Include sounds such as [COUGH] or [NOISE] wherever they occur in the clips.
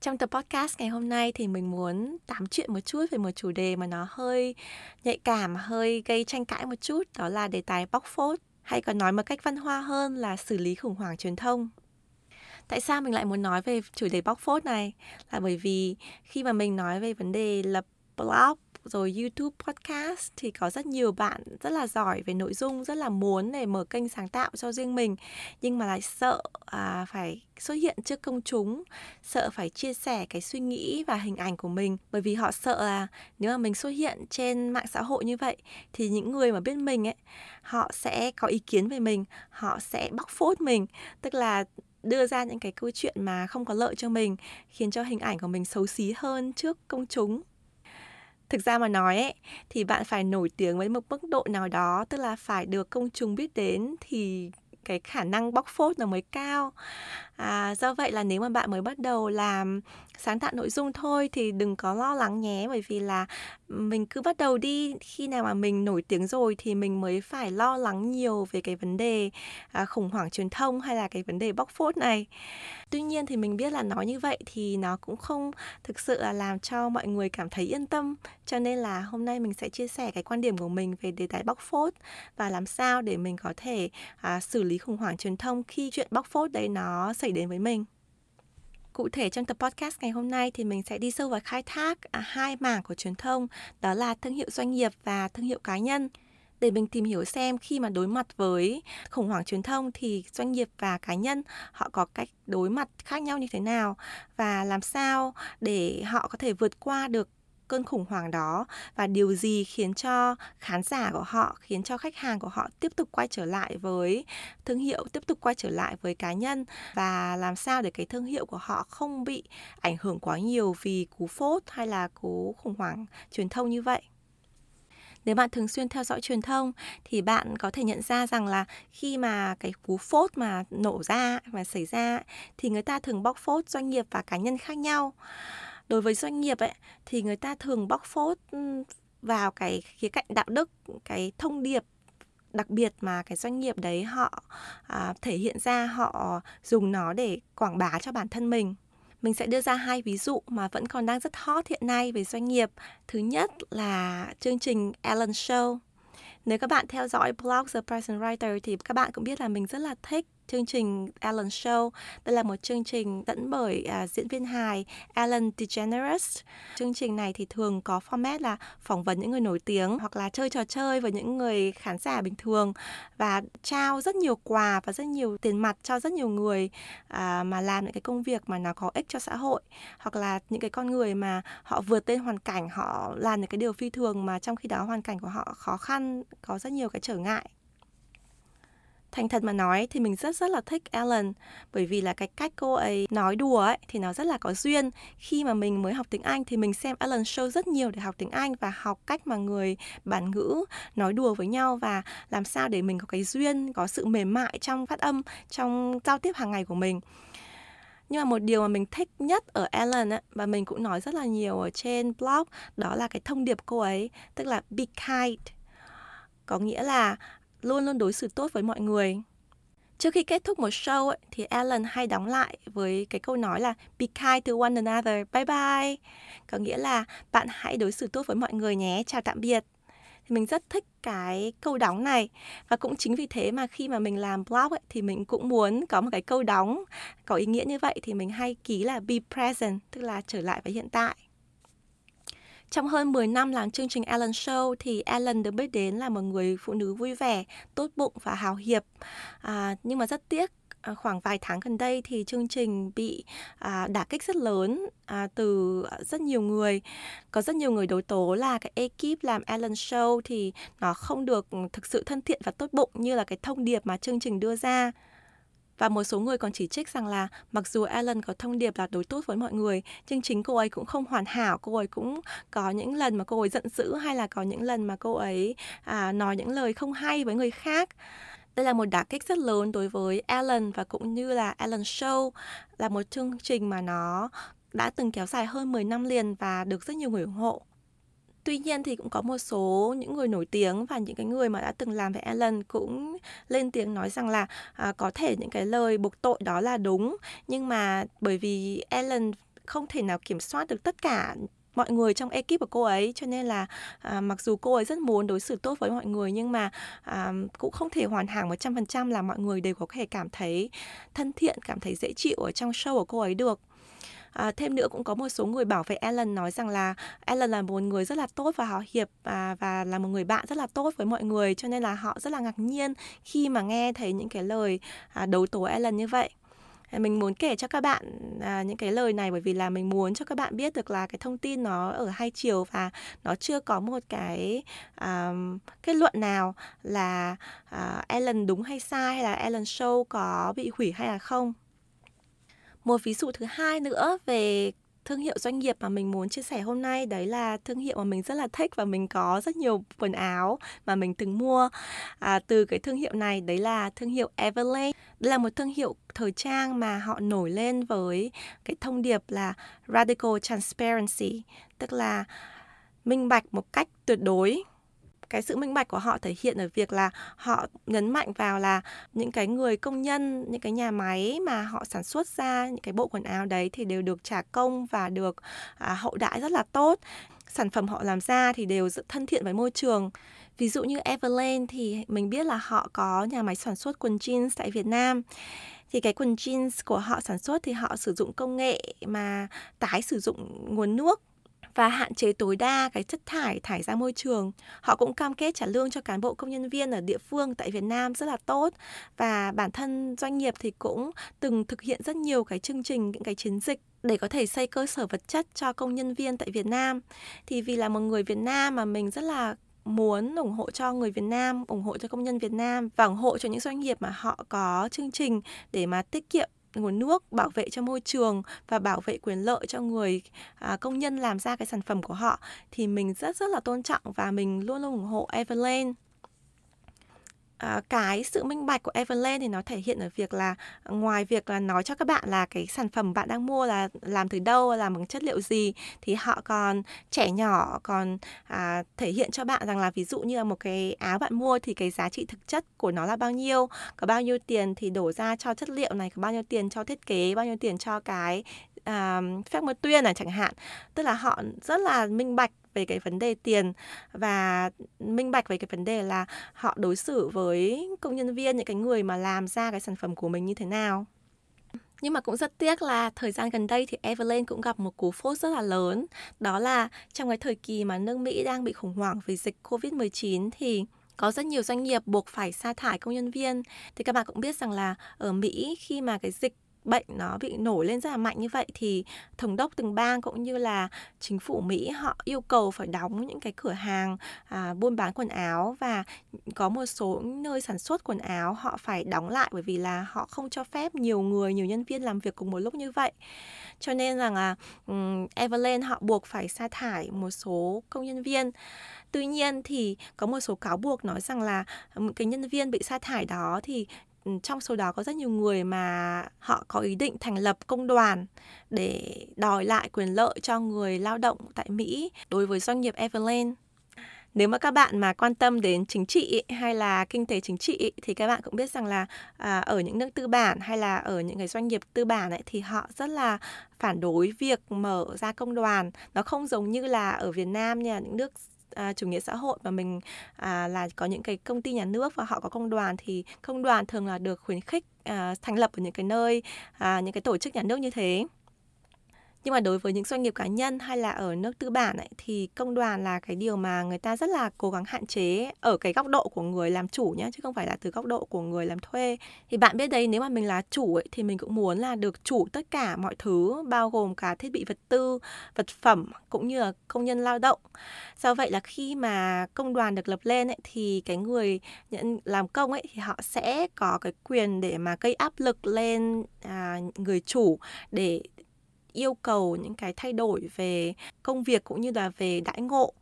Trong tập podcast ngày hôm nay thì mình muốn tám chuyện một chút về một chủ đề mà nó hơi nhạy cảm, hơi gây tranh cãi một chút, đó là đề tài bóc phốt, hay còn nói một cách văn hoa hơn là xử lý khủng hoảng truyền thông. Tại sao mình lại muốn nói về chủ đề bóc phốt này? Là bởi vì khi mà mình nói về vấn đề lập blog rồi YouTube podcast thì có rất nhiều bạn rất là giỏi về nội dung rất là muốn để mở kênh sáng tạo cho riêng mình. Nhưng mà lại sợ à, phải xuất hiện trước công chúng sợ phải chia sẻ cái suy nghĩ và hình ảnh của mình. Bởi vì họ sợ là nếu mà mình xuất hiện trên mạng xã hội như vậy thì những người mà biết mình ấy họ sẽ có ý kiến về mình họ sẽ bóc phốt mình. Tức là đưa ra những cái câu chuyện mà không có lợi cho mình khiến cho hình ảnh của mình xấu xí hơn trước công chúng thực ra mà nói ấy, thì bạn phải nổi tiếng với một mức độ nào đó, tức là phải được công chúng biết đến thì cái khả năng bóc phốt nó mới cao à, do vậy là nếu mà bạn mới bắt đầu làm sáng tạo nội dung thôi thì đừng có lo lắng nhé. Bởi vì là ừ, mình cứ bắt đầu đi khi nào mà mình nổi tiếng rồi thì mình mới phải lo lắng nhiều về cái vấn đề à, khủng hoảng truyền thông hay là cái vấn đề bóc phốt này. Tuy nhiên thì mình biết là nói như vậy thì nó cũng không thực sự là làm cho mọi người cảm thấy yên tâm. Cho nên là hôm nay mình sẽ chia sẻ cái quan điểm của mình về đề tài bóc phốt và làm sao để mình có thể à, xử lý khủng hoảng truyền thông khi chuyện bóc phốt đấy nó xảy đến với mình. Cụ thể trong tập podcast ngày hôm nay thì mình sẽ đi sâu vào khai thác à, hai mảng của truyền thông, đó là thương hiệu doanh nghiệp và thương hiệu cá nhân. Để mình tìm hiểu xem khi mà đối mặt với khủng hoảng truyền thông thì doanh nghiệp và cá nhân họ có cách đối mặt khác nhau như thế nào và làm sao để họ có thể vượt qua được cơn khủng hoảng đó. Và điều gì khiến cho khán giả của họ, khiến cho khách hàng của họ tiếp tục quay trở lại với thương hiệu, tiếp tục quay trở lại với cá nhân? Và làm sao để cái thương hiệu của họ không bị ảnh hưởng quá nhiều vì cú phốt hay là cú khủng hoảng truyền thông như vậy? Nếu bạn thường xuyên theo dõi truyền thông, thì bạn có thể nhận ra rằng là khi mà cái cú phốt mà nổ ra và xảy ra, thì người ta thường bóc phốt doanh nghiệp và cá nhân khác nhau đối với doanh nghiệp ấy thì người ta thường bóc phốt ừ, vào cái khía cạnh đạo đức cái thông điệp đặc biệt mà cái doanh nghiệp đấy họ à, thể hiện ra họ dùng nó để quảng bá cho bản thân mình. Mình sẽ đưa ra hai ví dụ mà vẫn còn đang rất hot hiện nay về doanh nghiệp. Thứ nhất là chương trình Ellen Show. Nếu các bạn theo dõi blog The Present Writer thì các bạn cũng biết là mình rất là thích chương trình Ellen Show. Đây là một chương trình dẫn bởi uh, diễn viên hài Ellen DeGeneres. Chương trình này thì thường có format là phỏng vấn những người nổi tiếng hoặc là chơi trò chơi với những người khán giả bình thường và trao rất nhiều quà và rất nhiều tiền mặt cho rất nhiều người uh, mà làm những cái công việc mà nó có ích cho xã hội hoặc là những cái con người mà họ vượt lên hoàn cảnh họ làm những cái điều phi thường mà trong khi đó hoàn cảnh của họ khó khăn có rất nhiều cái trở ngại thành thật mà nói thì mình rất rất là thích Ellen bởi vì là cái cách cô ấy nói đùa ấy thì nó rất là có duyên. Khi mà mình mới học tiếng Anh thì mình xem Ellen show rất nhiều để học tiếng Anh và học cách mà người bản ngữ nói đùa với nhau và làm sao để mình có cái duyên có sự mềm mại trong phát âm trong giao tiếp hàng ngày của mình. Nhưng mà một điều mà mình thích nhất ở Ellen ấy, và mình cũng nói rất là nhiều ở trên blog đó là cái thông điệp cô ấy tức là be kind có nghĩa là luôn luôn đối xử tốt với mọi người. Trước khi kết thúc một show ấy, thì Alan hay đóng lại với cái câu nói là Be kind to one another, bye bye. Có nghĩa là bạn hãy đối xử tốt với mọi người nhé, chào tạm biệt. Thì mình rất thích cái câu đóng này và cũng chính vì thế mà khi mà mình làm blog ấy, thì mình cũng muốn có một cái câu đóng có ý nghĩa như vậy thì mình hay ký là be present tức là trở lại với hiện tại trong hơn 10 năm làm chương trình Ellen Show thì Ellen được biết đến là một người phụ nữ vui vẻ, tốt bụng và hào hiệp. À, nhưng mà rất tiếc à, khoảng vài tháng gần đây thì chương trình bị à, đả kích rất lớn à, từ rất nhiều người có rất nhiều người đối tố là cái ekip làm Ellen Show thì nó không được thực sự thân thiện và tốt bụng như là cái thông điệp mà chương trình đưa ra và một số người còn chỉ trích rằng là mặc dù Ellen có thông điệp là đối tốt với mọi người, nhưng chính cô ấy cũng không hoàn hảo, cô ấy cũng có những lần mà cô ấy giận dữ hay là có những lần mà cô ấy à, nói những lời không hay với người khác. Đây là một đả kích rất lớn đối với Ellen và cũng như là Ellen Show là một chương trình mà nó đã từng kéo dài hơn 10 năm liền và được rất nhiều người ủng hộ. Tuy nhiên thì cũng có một số những người nổi tiếng và những cái người mà đã từng làm với Ellen cũng lên tiếng nói rằng là à, có thể những cái lời buộc tội đó là đúng nhưng mà bởi vì Ellen không thể nào kiểm soát được tất cả mọi người trong ekip của cô ấy cho nên là à, mặc dù cô ấy rất muốn đối xử tốt với mọi người nhưng mà à, cũng không thể hoàn hảo 100% là mọi người đều có thể cảm thấy thân thiện, cảm thấy dễ chịu ở trong show của cô ấy được. À, thêm nữa cũng có một số người bảo vệ Ellen nói rằng là Ellen là một người rất là tốt và họ hiệp và và là một người bạn rất là tốt với mọi người cho nên là họ rất là ngạc nhiên khi mà nghe thấy những cái lời à, đấu tố Ellen như vậy. À, mình muốn kể cho các bạn à, những cái lời này bởi vì là mình muốn cho các bạn biết được là cái thông tin nó ở hai chiều và nó chưa có một cái à, kết luận nào là à, Ellen đúng hay sai hay là Ellen Show có bị hủy hay là không một ví dụ thứ hai nữa về thương hiệu doanh nghiệp mà mình muốn chia sẻ hôm nay đấy là thương hiệu mà mình rất là thích và mình có rất nhiều quần áo mà mình từng mua. À, từ cái thương hiệu này đấy là thương hiệu Everlane. Đây là một thương hiệu thời trang mà họ nổi lên với cái thông điệp là radical transparency tức là minh bạch một cách tuyệt đối cái sự minh bạch của họ thể hiện ở việc là họ nhấn mạnh vào là những cái người công nhân những cái nhà máy mà họ sản xuất ra những cái bộ quần áo đấy thì đều được trả công và được à, hậu đãi rất là tốt. Sản phẩm họ làm ra thì đều rất thân thiện với môi trường. Ví dụ như Everlane thì mình biết là họ có nhà máy sản xuất quần jeans tại Việt Nam. Thì cái quần jeans của họ sản xuất thì họ sử dụng công nghệ mà tái sử dụng nguồn nước và hạn chế tối đa cái chất thải thải ra môi trường. Họ cũng cam kết trả lương cho cán bộ công nhân viên ở địa phương tại Việt Nam rất là tốt và bản thân doanh nghiệp thì cũng từng thực hiện rất nhiều cái chương trình những cái chiến dịch để có thể xây cơ sở vật chất cho công nhân viên tại Việt Nam. Thì vì là một người Việt Nam mà mình rất là muốn ủng hộ cho người Việt Nam, ủng hộ cho công nhân Việt Nam và ủng hộ cho những doanh nghiệp mà họ có chương trình để mà tiết kiệm nguồn nước bảo vệ cho môi trường và bảo vệ quyền lợi cho người à, công nhân làm ra cái sản phẩm của họ thì mình rất rất là tôn trọng và mình luôn luôn ủng hộ Everland. À, cái sự minh bạch của Everlane thì nó thể hiện ở việc là ờ, ngoài việc là nói cho các bạn là cái sản phẩm bạn đang mua là làm từ đâu làm bằng chất liệu gì thì họ còn trẻ nhỏ còn à, thể hiện cho bạn rằng là ví dụ như là một cái áo bạn mua thì cái giá trị thực chất của nó là bao nhiêu có bao nhiêu tiền thì đổ ra cho chất liệu này có bao nhiêu tiền cho thiết kế bao nhiêu tiền cho cái à, phép mơ tuyên này chẳng hạn. Tức là họ rất là minh bạch về cái vấn đề tiền và minh bạch về cái vấn đề là họ đối xử với công nhân viên, những cái người mà làm ra cái sản phẩm của mình như thế nào. Nhưng mà cũng rất tiếc là thời gian gần đây thì Evelyn cũng gặp một cú phốt rất là lớn. Đó là trong cái thời kỳ mà nước Mỹ đang bị khủng hoảng vì dịch Covid-19 thì có rất nhiều doanh nghiệp buộc phải sa thải công nhân viên. Thì các bạn cũng biết rằng là ở Mỹ khi mà cái dịch bệnh nó bị nổi lên rất là mạnh như vậy thì thống đốc từng bang cũng như là chính phủ Mỹ họ yêu cầu phải đóng những cái cửa hàng à, buôn bán quần áo và có một số nơi sản xuất quần áo họ phải đóng lại bởi vì là họ không cho phép nhiều người nhiều nhân viên làm việc cùng một lúc như vậy. Cho nên rằng là um, Everland họ buộc phải sa thải một số công nhân viên. Tuy nhiên thì có một số cáo buộc nói rằng là cái nhân viên bị sa thải đó thì trong số đó có rất nhiều người mà họ có ý định thành lập công đoàn để đòi lại quyền lợi cho người lao động tại Mỹ đối với doanh nghiệp Everlane. Nếu mà các bạn mà quan tâm đến chính trị hay là kinh tế chính trị thì các bạn cũng biết rằng là à, ở những nước tư bản hay là ở những cái doanh nghiệp tư bản ấy thì họ rất là phản đối việc mở ra công đoàn. Nó không giống như là ở Việt Nam như là những nước à, chủ nghĩa xã hội và mình à, là có những cái công ty nhà nước và họ có công đoàn thì công đoàn thường là được khuyến khích à, thành lập ở những cái nơi à, những cái tổ chức nhà nước như thế nhưng mà đối với những doanh nghiệp cá nhân hay là ở nước tư bản ấy, thì công đoàn là cái điều mà người ta rất là cố gắng hạn chế ở cái góc độ của người làm chủ nhé chứ không phải là từ góc độ của người làm thuê. Thì bạn biết đấy nếu mà mình là chủ ấy, thì mình cũng muốn là được chủ tất cả mọi thứ bao gồm cả thiết bị vật tư vật phẩm cũng như là công nhân lao động. Do vậy là khi mà công đoàn được lập lên ấy, thì cái người nhận làm công ấy thì họ sẽ có cái quyền để mà gây áp lực lên à, người chủ để yêu cầu những cái thay đổi về công việc cũng như là về đãi ngộ.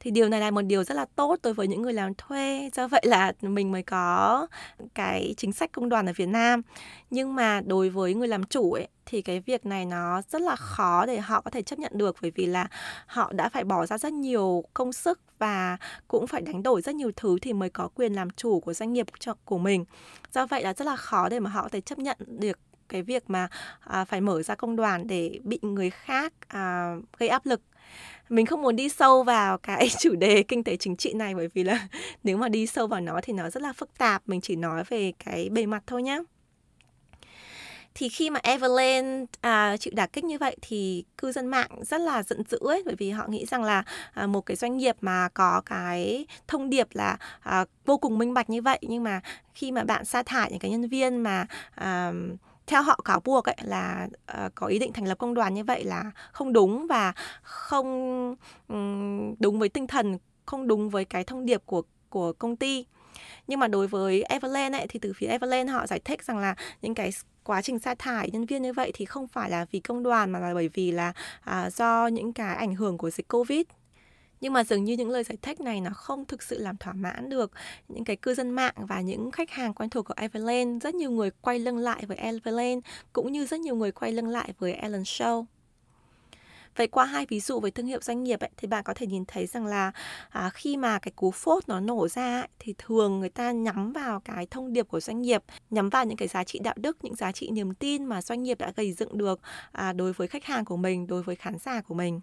Thì điều này là một điều rất là tốt đối với những người làm thuê. Do vậy là mình mới có cái chính sách công đoàn ở Việt Nam. Nhưng mà đối với người làm chủ ấy, thì cái việc này nó rất là khó để họ có thể chấp nhận được. Bởi vì là họ đã phải bỏ ra rất nhiều công sức và cũng phải đánh đổi rất nhiều thứ thì mới có quyền làm chủ của doanh nghiệp cho, của mình. Do vậy là rất là khó để mà họ có thể chấp nhận được cái việc mà à, phải mở ra công đoàn để bị người khác à, gây áp lực. Mình không muốn đi sâu vào cái [LAUGHS] chủ đề kinh tế chính trị này bởi vì là [LAUGHS] nếu mà đi sâu vào nó thì nó rất là phức tạp. Mình chỉ nói về cái bề mặt thôi nhé thì khi mà Evelyn à, chịu đả kích như vậy thì cư dân mạng rất là giận dữ ấy bởi vì họ nghĩ rằng là à, một cái doanh nghiệp mà có cái thông điệp là à, vô cùng minh bạch như vậy nhưng mà khi mà bạn sa thải những cái nhân viên mà à, theo họ cáo buộc ấy là uh, có ý định thành lập công đoàn như vậy là không đúng và không um, đúng với tinh thần không đúng với cái thông điệp của của công ty. Nhưng mà đối với Everland ấy thì từ phía Everland họ giải thích rằng là những cái quá trình sa thải nhân viên như vậy thì không phải là vì công đoàn mà là bởi vì là à, do những cái ảnh hưởng của dịch Covid nhưng mà dường như những lời giải thích này nó không thực sự làm thỏa mãn được những cái cư dân mạng và những khách hàng quen thuộc của Everland rất nhiều người quay lưng lại với Everland cũng như rất nhiều người quay lưng lại với Ellen Show Vậy qua hai ví dụ về thương hiệu doanh nghiệp ấy, thì bạn có thể nhìn thấy rằng là à, khi mà cái cú phốt nó nổ ra ấy, thì thường người ta nhắm vào cái thông điệp của doanh nghiệp, nhắm vào những cái giá trị đạo đức, những giá trị niềm tin mà doanh nghiệp đã gây dựng được à, đối với khách hàng của mình, đối với khán giả của mình.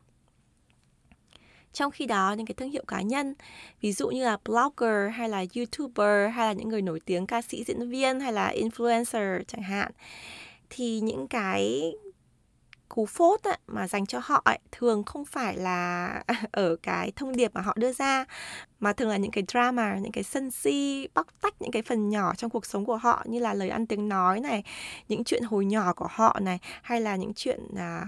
Trong khi đó những cái thương hiệu cá nhân, ví dụ như là blogger hay là youtuber hay là những người nổi tiếng ca sĩ diễn viên hay là influencer chẳng hạn thì những cái cú phốt ấy, mà dành cho họ ấy, thường không phải là [LAUGHS] ở cái thông điệp mà họ đưa ra mà thường là những cái drama, những cái sân si, bóc tách những cái phần nhỏ trong cuộc sống của họ như là lời ăn tiếng nói này, những chuyện hồi nhỏ của họ này hay là những chuyện à,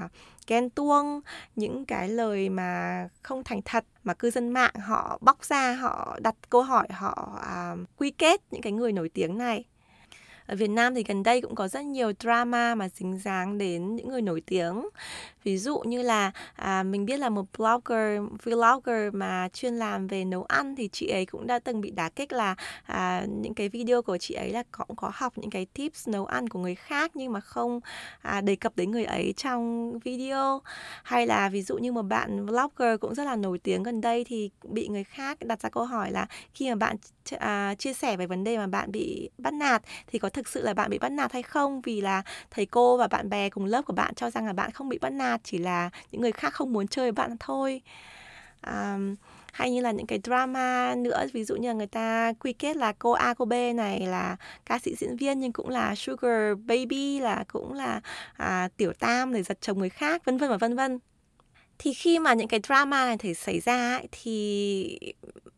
ghen tuông, những cái lời mà không thành thật mà cư dân mạng họ bóc ra, họ đặt câu hỏi, họ à, quy kết những cái người nổi tiếng này ở Việt Nam thì gần đây cũng có rất nhiều drama mà dính dáng đến những người nổi tiếng. Ví dụ như là à, mình biết là một blogger vlogger mà chuyên làm về nấu ăn thì chị ấy cũng đã từng bị đá kích là à, những cái video của chị ấy là cũng có học những cái tips nấu ăn của người khác nhưng mà không à, đề cập đến người ấy trong video. Hay là ví dụ như một bạn vlogger cũng rất là nổi tiếng gần đây thì bị người khác đặt ra câu hỏi là khi mà bạn à, chia sẻ về vấn đề mà bạn bị bắt nạt thì có thực sự là bạn bị bắt nạt hay không? Vì là thầy cô và bạn bè cùng lớp của bạn cho rằng là bạn không bị bắt nạt chỉ là những người khác không muốn chơi với bạn thôi. À, hay như là những cái drama nữa ví dụ như là người ta quy kết là cô A cô B này là ca sĩ diễn viên nhưng cũng là sugar baby là cũng là à, tiểu tam để giật chồng người khác vân vân và vân vân. Thì khi mà những cái drama này thể xảy ra ấy, thì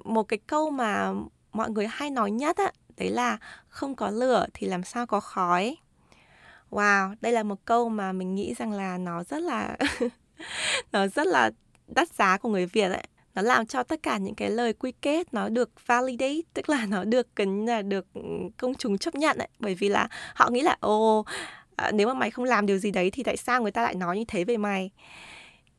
một cái câu mà mọi người hay nói nhất á đấy là không có lửa thì làm sao có khói. Wow đây là một câu mà mình nghĩ rằng là nó rất là [LAUGHS] nó rất là đắt giá của người việt ấy. Nó làm cho tất cả những cái lời quy kết nó được validate tức là nó được cần là được công chúng chấp nhận ấy. Bởi vì là họ nghĩ là ồ à, nếu mà mày không làm điều gì đấy thì tại sao người ta lại nói như thế về mày?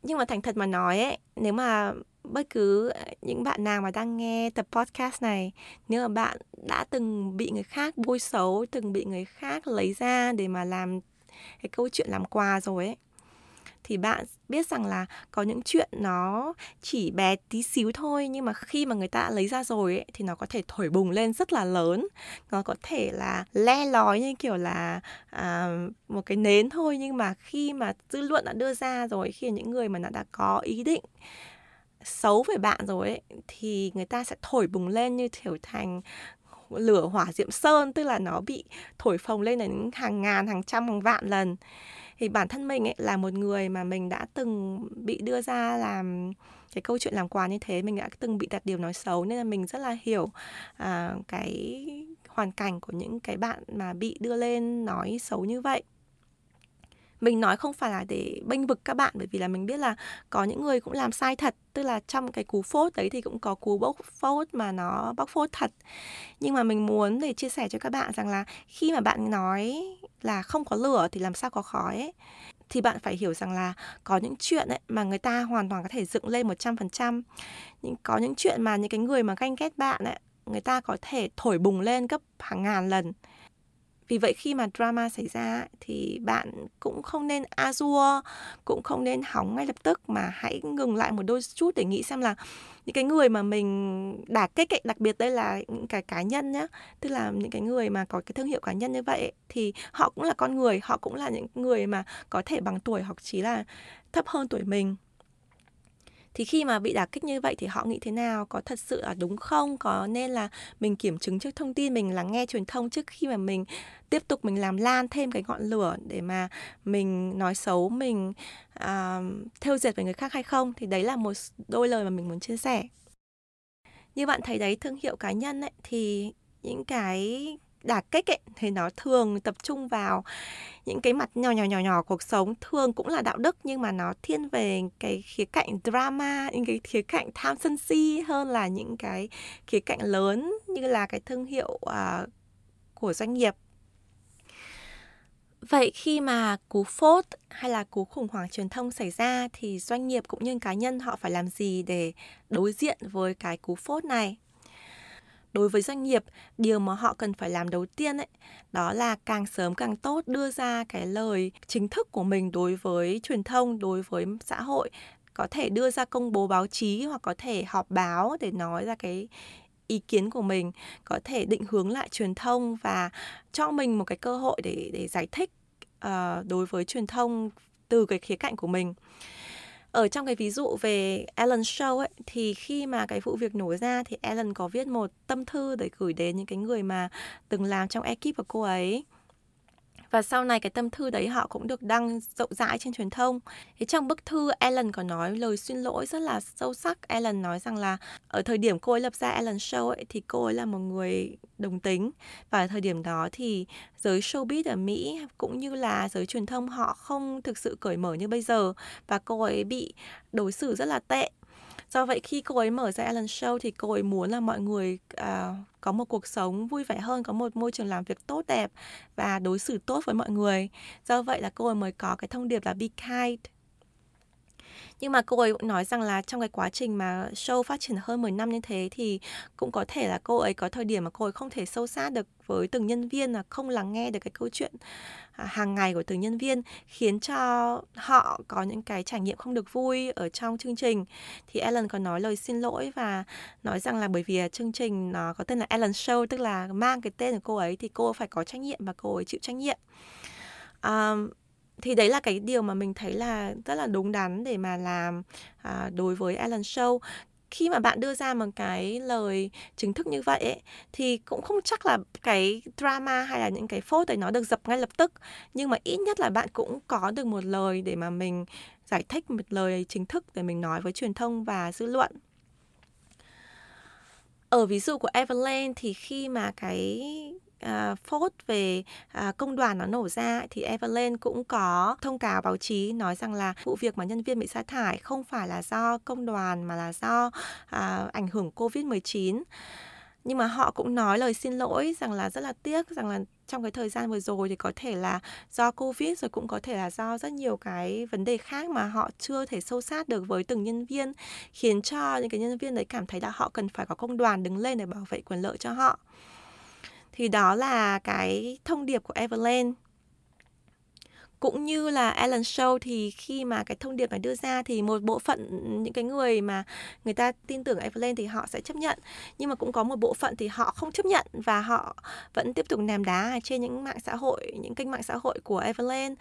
Nhưng mà thành thật mà nói ấy nếu mà bất cứ những bạn nào mà đang nghe tập podcast này nếu mà bạn đã từng bị người khác bôi xấu từng bị người khác lấy ra để mà làm cái câu chuyện làm quà rồi ấy thì bạn biết rằng là có những chuyện nó chỉ bé tí xíu thôi nhưng mà khi mà người ta lấy ra rồi ấy, thì nó có thể thổi bùng lên rất là lớn. Nó có thể là le lói như kiểu là à, một cái nến thôi nhưng mà khi mà dư luận đã đưa ra rồi khi những người mà đã có ý định xấu về bạn rồi ấy thì người ta sẽ thổi bùng lên như kiểu thành lửa hỏa diệm sơn tức là nó bị thổi phồng lên đến hàng ngàn hàng trăm hàng vạn lần. Thì bản thân mình ấy là một người mà mình đã từng bị đưa ra làm cái câu chuyện làm quà như thế mình đã từng bị đặt điều nói xấu nên là mình rất là hiểu à, cái hoàn cảnh của những cái bạn mà bị đưa lên nói xấu như vậy mình nói không phải là để bênh vực các bạn bởi vì là mình biết là có những người cũng làm sai thật. Tức là trong cái cú phốt đấy thì cũng có cú bốc phốt mà nó bóc phốt thật. Nhưng mà mình muốn để chia sẻ cho các bạn rằng là khi mà bạn nói là không có lửa thì làm sao có khói ấy thì bạn phải hiểu rằng là có những chuyện ấy mà người ta hoàn toàn có thể dựng lên 100%. Nhưng có những chuyện mà những cái người mà ganh ghét bạn ấy, người ta có thể thổi bùng lên gấp hàng ngàn lần vì vậy khi mà drama xảy ra thì bạn cũng không nên a dua cũng không nên hóng ngay lập tức mà hãy ngừng lại một đôi chút để nghĩ xem là những cái người mà mình đả kích ấy, đặc biệt đây là những cái cá nhân nhá tức là những cái người mà có cái thương hiệu cá nhân như vậy ấy, thì họ cũng là con người họ cũng là những người mà có thể bằng tuổi hoặc chỉ là thấp hơn tuổi mình thì khi mà bị đả kích như vậy thì họ nghĩ thế nào? Có thật sự là đúng không? Có nên là mình kiểm chứng trước thông tin mình lắng nghe truyền thông trước khi mà mình tiếp tục mình làm lan thêm cái ngọn lửa để mà mình nói xấu mình uh, theo dệt với người khác hay không? Thì đấy là một đôi lời mà mình muốn chia sẻ. Như bạn thấy đấy thương hiệu cá nhân ấy thì những cái đả kích ấy thì nó thường tập trung vào những cái mặt nhỏ nhỏ nhỏ nhỏ cuộc sống thường cũng là đạo đức nhưng mà nó thiên về cái khía cạnh drama những cái khía cạnh tham sân si hơn là những cái khía cạnh lớn như là cái thương hiệu uh, của doanh nghiệp Vậy khi mà cú phốt hay là cú khủng hoảng truyền thông xảy ra thì doanh nghiệp cũng như cá nhân họ phải làm gì để đối diện với cái cú phốt này? Đối với doanh nghiệp điều mà họ cần phải làm đầu tiên ấy đó là càng sớm càng tốt đưa ra cái lời chính thức của mình đối với truyền thông đối với xã hội. Có thể đưa ra công bố báo chí hoặc có thể họp báo để nói ra cái ý kiến của mình có thể định hướng lại truyền thông và cho mình một cái cơ hội để để giải thích uh, đối với truyền thông từ cái khía cạnh của mình ở trong cái ví dụ về Ellen Show ấy, thì khi mà cái vụ việc nổ ra thì Ellen có viết một tâm thư để gửi đến những cái người mà từng làm trong ekip của cô ấy và sau này cái tâm thư đấy họ cũng được đăng rộng rãi trên truyền thông. thế trong bức thư, Ellen có nói lời xin lỗi rất là sâu sắc. Ellen nói rằng là ở thời điểm cô ấy lập ra Ellen Show ấy, thì cô ấy là một người đồng tính và ở thời điểm đó thì giới showbiz ở Mỹ cũng như là giới truyền thông họ không thực sự cởi mở như bây giờ và cô ấy bị đối xử rất là tệ do vậy khi cô ấy mở ra Ellen Show thì cô ấy muốn là mọi người uh, có một cuộc sống vui vẻ hơn có một môi trường làm việc tốt đẹp và đối xử tốt với mọi người. Do vậy là cô ấy mới có cái thông điệp là be kind nhưng mà cô ấy nói rằng là trong cái quá trình mà show phát triển hơn 10 năm như thế thì cũng có thể là cô ấy có thời điểm mà cô ấy không thể sâu sát được với từng nhân viên là không lắng nghe được cái câu chuyện à, hàng ngày của từng nhân viên khiến cho họ có những cái trải nghiệm không được vui ở trong chương trình. Thì Ellen có nói lời xin lỗi và nói rằng là bởi vì chương trình nó có tên là Ellen Show tức là mang cái tên của cô ấy thì cô phải có trách nhiệm và cô ấy chịu trách nhiệm. Um, thì đấy là cái điều mà mình thấy là rất là đúng đắn để mà làm à, đối với Alan Show. Khi mà bạn đưa ra một cái lời chính thức như vậy ấy, thì cũng không chắc là cái drama hay là những cái phốt ấy nó được dập ngay lập tức. Nhưng mà ít nhất là bạn cũng có được một lời để mà mình giải thích một lời chính thức để mình nói với truyền thông và dư luận. Ở ví dụ của Evelyn thì khi mà cái uh, phốt về uh, công đoàn nó nổ ra thì Everland cũng có thông cáo báo chí nói rằng là vụ việc mà nhân viên bị sa thải không phải là do công đoàn mà là do uh, ảnh hưởng Covid-19 nhưng mà họ cũng nói lời xin lỗi rằng là rất là tiếc rằng là trong cái thời gian vừa rồi thì có thể là do covid rồi cũng có thể là do rất nhiều cái vấn đề khác mà họ chưa thể sâu sát được với từng nhân viên khiến cho những cái nhân viên đấy cảm thấy là họ cần phải có công đoàn đứng lên để bảo vệ quyền lợi cho họ thì đó là cái thông điệp của Everland cũng như là Ellen Show thì khi mà cái thông điệp này đưa ra thì một bộ phận những cái người mà người ta tin tưởng Evelyn thì họ sẽ chấp nhận. Nhưng mà cũng có một bộ phận thì họ không chấp nhận và họ vẫn tiếp tục ném đá trên những mạng xã hội, những kênh mạng xã hội của Evelyn.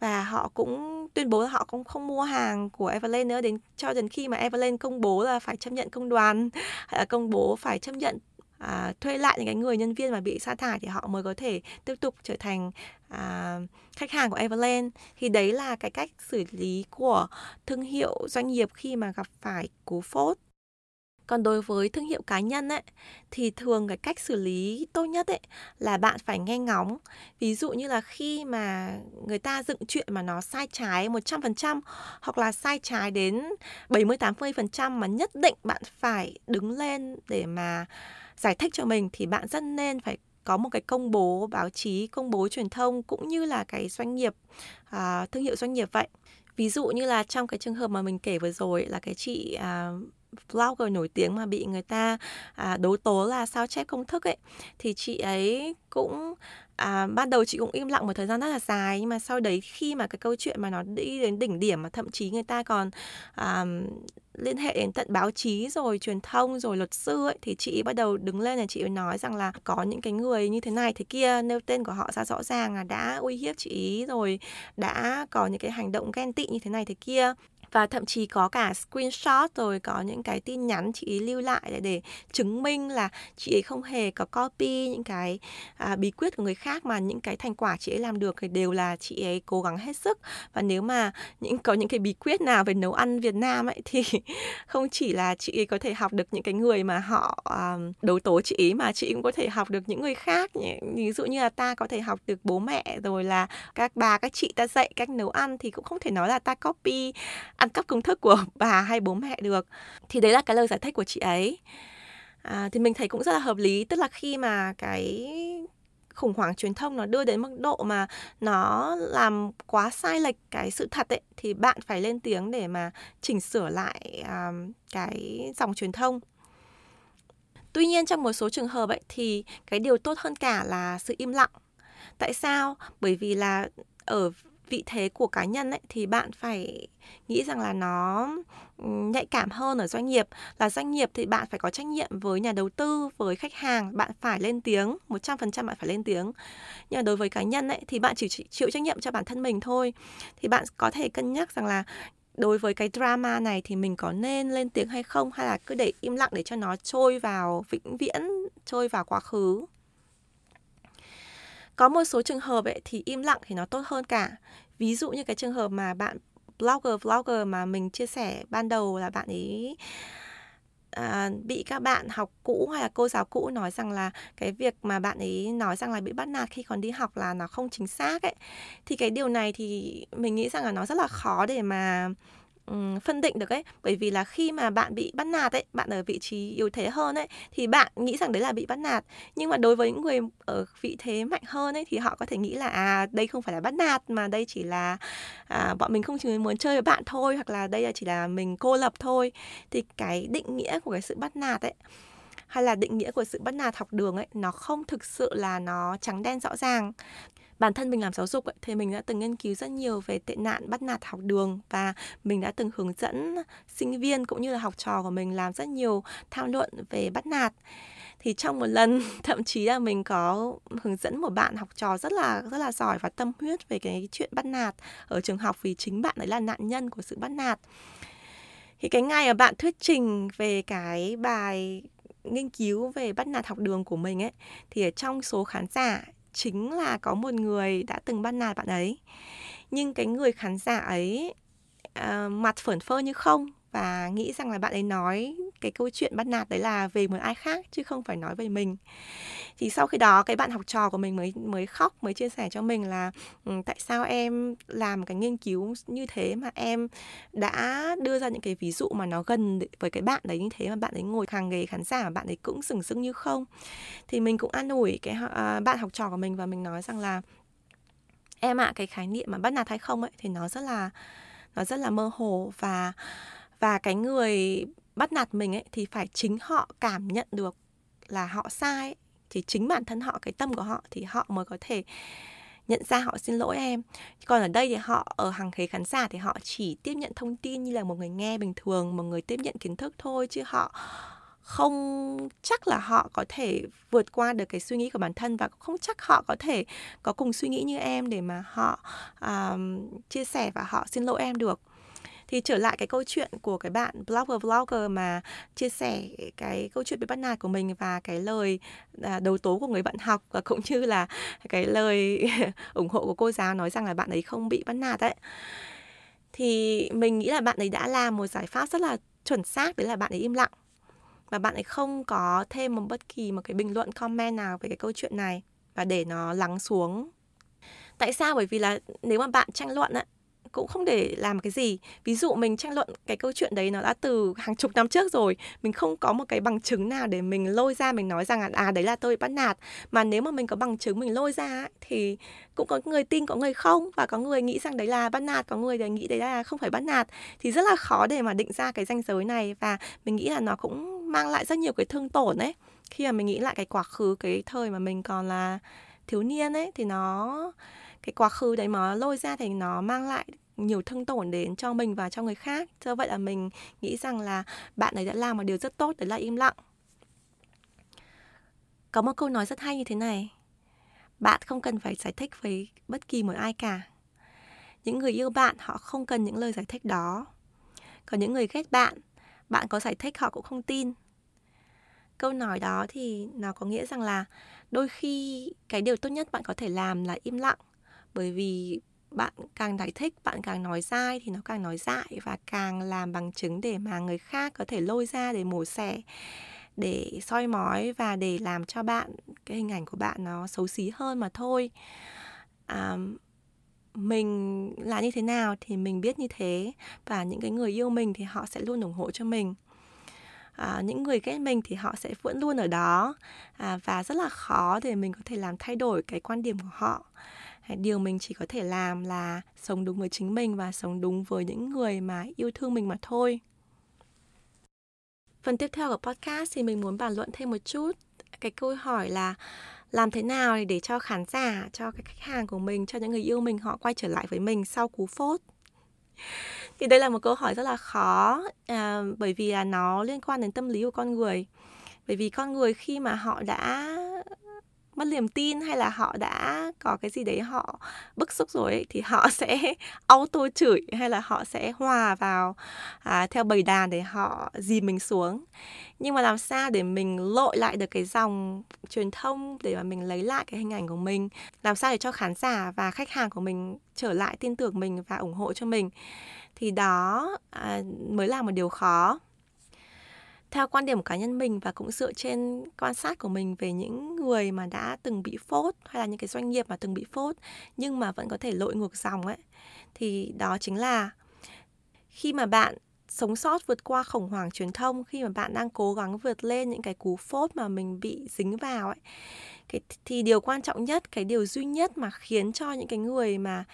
Và họ cũng tuyên bố là họ cũng không mua hàng của Evelyn nữa đến, cho đến khi mà Evelyn công bố là phải chấp nhận công đoàn, hay là công bố phải chấp nhận à, thuê lại những cái người nhân viên mà bị sa thải thì họ mới có thể tiếp tục trở thành à, khách hàng của Everland thì đấy là cái cách xử lý của thương hiệu doanh nghiệp khi mà gặp phải cú phốt còn đối với thương hiệu cá nhân ấy thì thường cái cách xử lý tốt nhất ấy là bạn phải nghe ngóng. Ví dụ như là khi mà người ta dựng chuyện mà nó sai trái 100% hoặc là sai trái đến 70 80% mà nhất định bạn phải đứng lên để mà giải thích cho mình thì bạn rất nên phải có một cái công bố báo chí, công bố truyền thông cũng như là cái doanh nghiệp à, thương hiệu doanh nghiệp vậy. Ví dụ như là trong cái trường hợp mà mình kể vừa rồi là cái chị à, blogger nổi tiếng mà bị người ta à, đấu tố là sao chép công thức ấy thì chị ấy cũng à, ban đầu chị cũng im lặng một thời gian rất là dài nhưng mà sau đấy khi mà cái câu chuyện mà nó đi đến đỉnh điểm mà thậm chí người ta còn à, liên hệ đến tận báo chí rồi truyền thông rồi luật sư ấy thì chị bắt đầu đứng lên là chị nói rằng là có những cái người như thế này thế kia nêu tên của họ ra rõ ràng là đã uy hiếp chị ý rồi đã có những cái hành động ghen tị như thế này thế kia và thậm chí có cả screenshot rồi có những cái tin nhắn chị ấy lưu lại để, để chứng minh là chị ấy không hề có copy những cái à, bí quyết của người khác mà những cái thành quả chị ấy làm được thì đều là chị ấy cố gắng hết sức. Và nếu mà những có những cái bí quyết nào về nấu ăn Việt Nam ấy [LAUGHS] thì không chỉ là chị ấy có thể học được những cái người mà họ à, đấu tố chị ấy mà chị cũng có thể học được những người khác. Ví dụ như là ta có thể học được bố mẹ rồi là các bà các chị ta dạy cách nấu ăn thì cũng không thể nói là ta copy ăn cắp công thức của bà hay bố mẹ được. Thì đấy là cái lời giải thích của chị ấy. À, thì mình thấy cũng rất là hợp lý. Tức là khi mà cái khủng hoảng truyền thông nó đưa đến mức độ mà nó làm quá sai lệch cái sự thật ấy thì bạn phải lên tiếng để mà chỉnh sửa lại um, cái dòng truyền thông. Tuy nhiên trong một số trường hợp ấy thì cái điều tốt hơn cả là sự im lặng. Tại sao? Bởi vì là ở vị thế của cá nhân ấy, thì bạn phải nghĩ rằng là nó nhạy cảm hơn ở doanh nghiệp. Là doanh nghiệp thì bạn phải có trách nhiệm với nhà đầu tư, với khách hàng, bạn phải lên tiếng 100% bạn phải lên tiếng. Nhưng mà đối với cá nhân ấy, thì bạn chỉ chịu trách nhiệm cho bản thân mình thôi. Thì bạn có thể cân nhắc rằng là đối với cái drama này thì mình có nên lên tiếng hay không, hay là cứ để im lặng để cho nó trôi vào vĩnh viễn, trôi vào quá khứ? Có một số trường hợp ấy thì im lặng thì nó tốt hơn cả. Ví dụ như cái trường hợp mà bạn blogger vlogger mà mình chia sẻ ban đầu là bạn ấy à, bị các bạn học cũ hay là cô giáo cũ nói rằng là cái việc mà bạn ấy nói rằng là bị bắt nạt khi còn đi học là nó không chính xác ấy thì cái điều này thì mình nghĩ rằng là nó rất là khó để mà Ừ, phân định được ấy. Bởi vì là khi mà bạn bị bắt nạt ấy bạn ở vị trí yếu thế hơn ấy thì bạn nghĩ rằng đấy là bị bắt nạt. Nhưng mà đối với những người ở vị thế mạnh hơn ấy thì họ có thể nghĩ là à đây không phải là bắt nạt mà đây chỉ là à, bọn mình không chỉ muốn chơi với bạn thôi hoặc là đây là chỉ là mình cô lập thôi. Thì cái định nghĩa của cái sự bắt nạt ấy hay là định nghĩa của sự bắt nạt học đường ấy nó không thực sự là nó trắng đen rõ ràng bản thân mình làm giáo dục ấy, thì mình đã từng nghiên cứu rất nhiều về tệ nạn bắt nạt học đường và mình đã từng hướng dẫn sinh viên cũng như là học trò của mình làm rất nhiều tham luận về bắt nạt. Thì trong một lần [LAUGHS] thậm chí là mình có hướng dẫn một bạn học trò rất là rất là giỏi và tâm huyết về cái chuyện bắt nạt ở trường học vì chính bạn ấy là nạn nhân của sự bắt nạt. Thì cái ngày mà bạn thuyết trình về cái bài nghiên cứu về bắt nạt học đường của mình ấy thì ở trong số khán giả chính là có một người đã từng bắt nạt bạn ấy. Nhưng cái người khán giả ấy uh, mặt phởn phơ như không và nghĩ rằng là bạn ấy nói cái câu chuyện bắt nạt đấy là về một ai khác chứ không phải nói về mình. Thì sau khi đó cái bạn học trò của mình mới mới khóc mới chia sẻ cho mình là ừ, tại sao em làm cái nghiên cứu như thế mà em đã đưa ra những cái ví dụ mà nó gần với cái bạn đấy như thế mà bạn ấy ngồi hàng ghế khán giả mà bạn ấy cũng sừng sững như không? Thì mình cũng an ủi cái uh, bạn học trò của mình và mình nói rằng là em ạ à, cái khái niệm mà bắt nạt hay không ấy thì nó rất là nó rất là mơ hồ và và cái người bắt nạt mình ấy thì phải chính họ cảm nhận được là họ sai ấy. thì chính bản thân họ cái tâm của họ thì họ mới có thể nhận ra họ xin lỗi em còn ở đây thì họ ở hàng ghế khán giả thì họ chỉ tiếp nhận thông tin như là một người nghe bình thường một người tiếp nhận kiến thức thôi chứ họ không chắc là họ có thể vượt qua được cái suy nghĩ của bản thân và không chắc họ có thể có cùng suy nghĩ như em để mà họ um, chia sẻ và họ xin lỗi em được thì trở lại cái câu chuyện của cái bạn blogger, vlogger mà chia sẻ cái câu chuyện bị bắt nạt của mình và cái lời à, đầu tố của người bạn học và cũng như là cái lời [LAUGHS] ủng hộ của cô giáo nói rằng là bạn ấy không bị bắt nạt đấy. Thì mình nghĩ là bạn ấy đã làm một giải pháp rất là chuẩn xác đấy là bạn ấy im lặng và bạn ấy không có thêm một bất kỳ một cái bình luận, comment nào về cái câu chuyện này và để nó lắng xuống. Tại sao? Bởi vì là nếu mà bạn tranh luận á cũng không để làm cái gì. Ví dụ mình tranh luận cái câu chuyện đấy nó đã từ hàng chục năm trước rồi, mình không có một cái bằng chứng nào để mình lôi ra mình nói rằng là à đấy là tôi bắt nạt. Mà nếu mà mình có bằng chứng mình lôi ra thì cũng có người tin, có người không. Và có người nghĩ rằng đấy là bắt nạt, có người nghĩ đấy là không phải bắt nạt. Thì rất là khó để mà định ra cái ranh giới này. Và mình nghĩ là nó cũng mang lại rất nhiều cái thương tổn ấy. Khi mà mình nghĩ lại cái quá khứ, cái thời mà mình còn là thiếu niên ấy, thì nó, cái quá khứ đấy mà lôi ra thì nó mang lại nhiều thương tổn đến cho mình và cho người khác. Do vậy là mình nghĩ rằng là bạn ấy đã làm một điều rất tốt, đấy là im lặng. Có một câu nói rất hay như thế này, bạn không cần phải giải thích với bất kỳ một ai cả. Những người yêu bạn, họ không cần những lời giải thích đó. Còn những người ghét bạn bạn có giải thích, họ cũng không tin. Câu nói đó thì nó có nghĩa rằng là đôi khi cái điều tốt nhất bạn có thể làm là im lặng. Bởi vì bạn càng giải thích bạn càng nói dai thì nó càng nói dại và càng làm bằng chứng để mà người khác có thể lôi ra để mổ xẻ để soi mói và để làm cho bạn cái hình ảnh của bạn nó xấu xí hơn mà thôi. À, mình là như thế nào thì mình biết như thế và những cái người yêu mình thì họ sẽ luôn ủng hộ cho mình. À, những người ghét mình thì họ sẽ vẫn luôn ở đó à, và rất là khó để mình có thể làm thay đổi cái quan điểm của họ điều mình chỉ có thể làm là sống đúng với chính mình và sống đúng với những người mà yêu thương mình mà thôi. Phần tiếp theo của podcast thì mình muốn bàn luận thêm một chút. Cái câu hỏi là làm thế nào để cho khán giả cho cái khách hàng của mình cho những người yêu mình họ quay trở lại với mình sau cú phốt? Thì đây là một câu hỏi rất là khó à, bởi vì là nó liên quan đến tâm lý của con người. Bởi vì con người khi mà họ đã mất niềm tin hay là họ đã có cái gì đấy họ bức xúc rồi ấy, thì họ [LAUGHS] sẽ auto chửi hay là họ sẽ hòa vào à, theo bầy đàn để họ dìm mình xuống. Nhưng mà làm sao để mình lội lại được cái dòng truyền thông để mà mình lấy lại cái hình ảnh của mình? Làm sao để cho khán giả và khách hàng của mình trở lại tin tưởng mình và ủng hộ cho mình? Thì đó à, mới là một điều khó theo quan điểm của cá nhân mình và cũng dựa trên quan sát của mình về những người mà đã từng bị phốt hay là những cái doanh nghiệp mà từng bị phốt nhưng mà vẫn có thể lội ngược dòng ấy, thì đó chính là khi mà bạn sống sót vượt qua khủng hoảng truyền thông, khi mà bạn đang cố gắng vượt lên những cái cú phốt mà mình bị dính vào ấy, cái thì điều quan trọng nhất, cái điều duy nhất mà khiến cho những cái người mà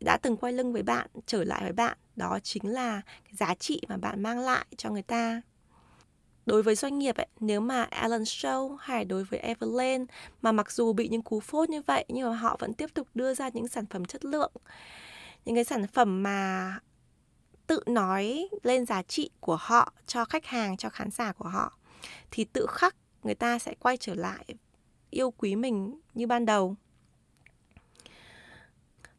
đã từng quay lưng với bạn, trở lại với bạn, đó chính là cái giá trị mà bạn mang lại cho người ta đối với doanh nghiệp ấy, nếu mà Alan Show hay đối với Everlane mà mặc dù bị những cú phốt như vậy nhưng mà họ vẫn tiếp tục đưa ra những sản phẩm chất lượng những cái sản phẩm mà tự nói lên giá trị của họ cho khách hàng cho khán giả của họ thì tự khắc người ta sẽ quay trở lại yêu quý mình như ban đầu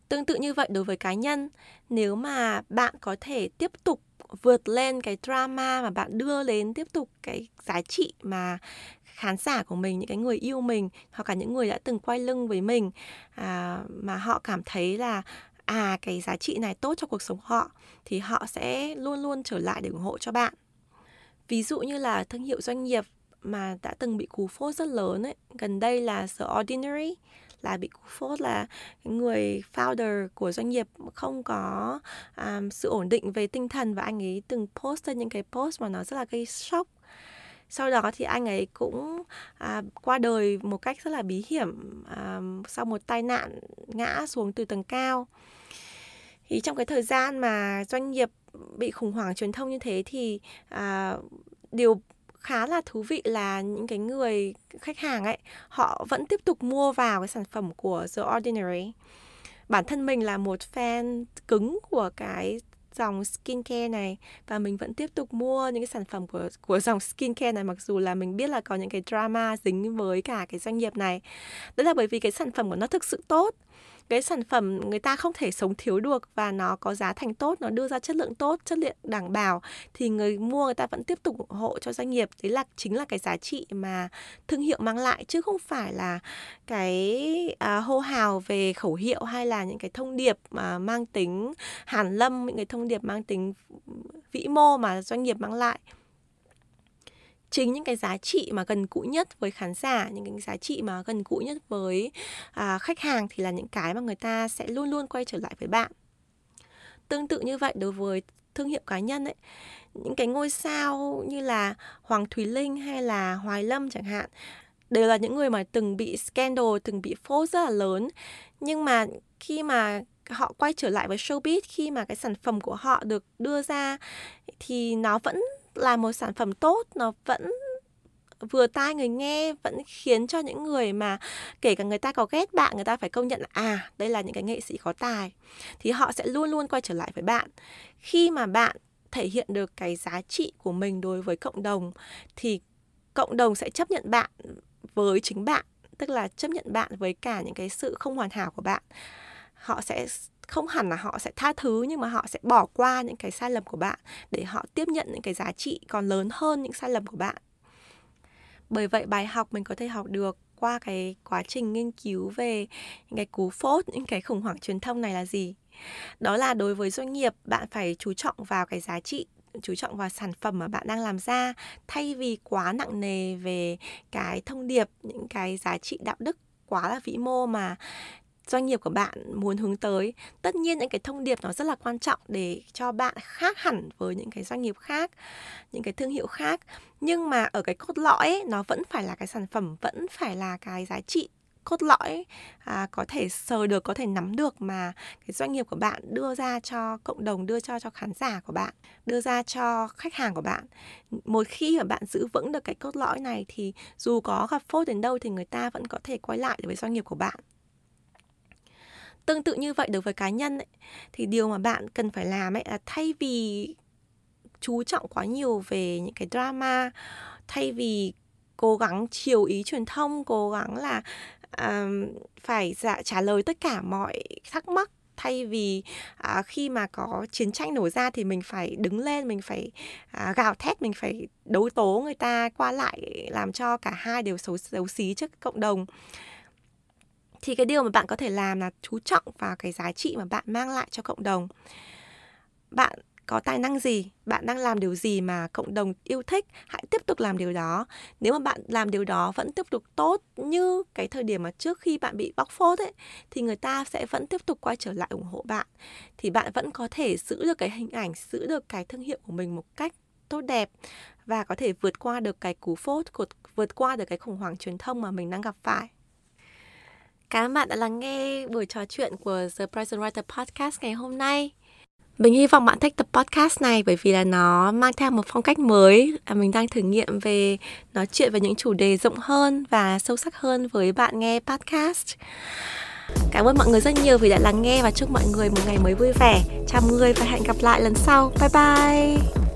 tương tự như vậy đối với cá nhân. Nếu mà bạn có thể tiếp tục vượt lên cái drama mà bạn đưa đến tiếp tục cái giá trị mà khán giả của mình những cái người yêu mình hoặc cả những người đã từng quay lưng với mình à, mà họ cảm thấy là à cái giá trị này tốt cho cuộc sống họ thì họ sẽ luôn luôn trở lại để ủng hộ cho bạn. Ví dụ như là thương hiệu doanh nghiệp mà đã từng bị cú phốt rất lớn ấy gần đây là The Ordinary là bị cú phốt là người founder của doanh nghiệp không có um, sự ổn định về tinh thần và anh ấy từng post lên những cái post mà nó rất là gây sốc. Sau đó thì anh ấy cũng à, qua đời một cách rất là bí hiểm à, sau một tai nạn ngã xuống từ tầng cao. Thì trong cái thời gian mà doanh nghiệp bị khủng hoảng truyền thông như thế thì à, điều khá là thú vị là những cái người khách hàng ấy, họ vẫn tiếp tục mua vào cái sản phẩm của The Ordinary bản thân mình là một fan cứng của cái dòng skincare này và mình vẫn tiếp tục mua những cái sản phẩm của của dòng skincare này, mặc dù là mình biết là có những cái drama dính với cả cái doanh nghiệp này. Đó là bởi vì cái sản phẩm của nó thực sự tốt cái sản phẩm người ta không thể sống thiếu được và nó có giá thành tốt nó đưa ra chất lượng tốt chất lượng đảm bảo thì người mua người ta vẫn tiếp tục ủng hộ cho doanh nghiệp. Đấy là chính là cái giá trị mà thương hiệu mang lại chứ không phải là cái à, hô hào về khẩu hiệu hay là những cái thông điệp mà mang tính hàn lâm những cái thông điệp mang tính vĩ mô mà doanh nghiệp mang lại chính những cái giá trị mà gần gũi nhất với khán giả những cái giá trị mà gần gũi nhất với à, khách hàng thì là những cái mà người ta sẽ luôn luôn quay trở lại với bạn. Tương tự như vậy đối với thương hiệu cá nhân ấy những cái ngôi sao như là hoàng thùy linh hay là hoài lâm chẳng hạn đều là những người mà từng bị scandal từng bị phốt rất là lớn. Nhưng mà khi mà họ quay trở lại với showbiz khi mà cái sản phẩm của họ được đưa ra thì nó vẫn là một sản phẩm tốt, nó vẫn vừa tai người nghe, vẫn khiến cho những người mà kể cả người ta có ghét bạn, người ta phải công nhận là à đây là những cái nghệ sĩ có tài, thì họ sẽ luôn luôn quay trở lại với bạn. Khi mà bạn thể hiện được cái giá trị của mình đối với cộng đồng, thì cộng đồng sẽ chấp nhận bạn với chính bạn, tức là chấp nhận bạn với cả những cái sự không hoàn hảo của bạn. Họ sẽ không hẳn là họ sẽ tha thứ, nhưng mà họ sẽ bỏ qua những cái sai lầm của bạn để họ tiếp nhận những cái giá trị còn lớn hơn những sai lầm của bạn. Bởi vậy bài học mình có thể học được qua cái quá trình nghiên cứu về những cái cú phốt, những cái khủng hoảng truyền thông này là gì? Đó là đối với doanh nghiệp, bạn phải chú trọng vào cái giá trị, chú trọng vào sản phẩm mà bạn đang làm ra, thay vì quá nặng nề về cái thông điệp, những cái giá trị đạo đức quá là vĩ mô mà doanh nghiệp của bạn muốn hướng tới. Tất nhiên những cái thông điệp nó rất là quan trọng để cho bạn khác hẳn với những cái doanh nghiệp khác những cái thương hiệu khác. Nhưng mà ở cái cốt lõi ấy, nó vẫn phải là cái sản phẩm vẫn phải là cái giá trị cốt lõi à, có thể sờ được có thể nắm được mà cái doanh nghiệp của bạn đưa ra cho cộng đồng đưa cho cho khán giả của bạn đưa ra cho khách hàng của bạn. Một khi mà bạn giữ vững được cái cốt lõi này thì dù có gặp phốt đến đâu thì người ta vẫn có thể quay lại với doanh nghiệp của bạn tương tự như vậy đối với cá nhân ấy, thì điều mà bạn cần phải làm ấy là thay vì chú trọng quá nhiều về những cái drama thay vì cố gắng chiều ý truyền thông cố gắng là um, phải dạ, trả lời tất cả mọi thắc mắc thay vì à, khi mà có chiến tranh nổ ra thì mình phải đứng lên mình phải à, gào thét mình phải đấu tố người ta qua lại làm cho cả hai đều xấu xấu xí trước cộng đồng thì cái điều mà bạn có thể làm là chú trọng vào cái giá trị mà bạn mang lại cho cộng đồng. Bạn có tài năng gì? Bạn đang làm điều gì mà cộng đồng yêu thích? Hãy tiếp tục làm điều đó. Nếu mà bạn làm điều đó vẫn tiếp tục tốt như cái thời điểm mà trước khi bạn bị bóc phốt ấy, thì người ta sẽ vẫn tiếp tục quay trở lại ủng hộ bạn. Thì bạn vẫn có thể giữ được cái hình ảnh, giữ được cái thương hiệu của mình một cách tốt đẹp và có thể vượt qua được cái cú phốt vượt qua được cái khủng hoảng truyền thông mà mình đang gặp phải. Cảm ơn bạn đã lắng nghe buổi trò chuyện của The Present Writer Podcast ngày hôm nay. Mình hy vọng bạn thích tập podcast này bởi vì là nó mang theo một phong cách mới. À, mình đang thử nghiệm về nói chuyện về những chủ đề rộng hơn và sâu sắc hơn với bạn nghe podcast. Cảm ơn mọi người rất nhiều vì đã lắng nghe và chúc mọi người một ngày mới vui vẻ. Chào mọi người và hẹn gặp lại lần sau. Bye bye!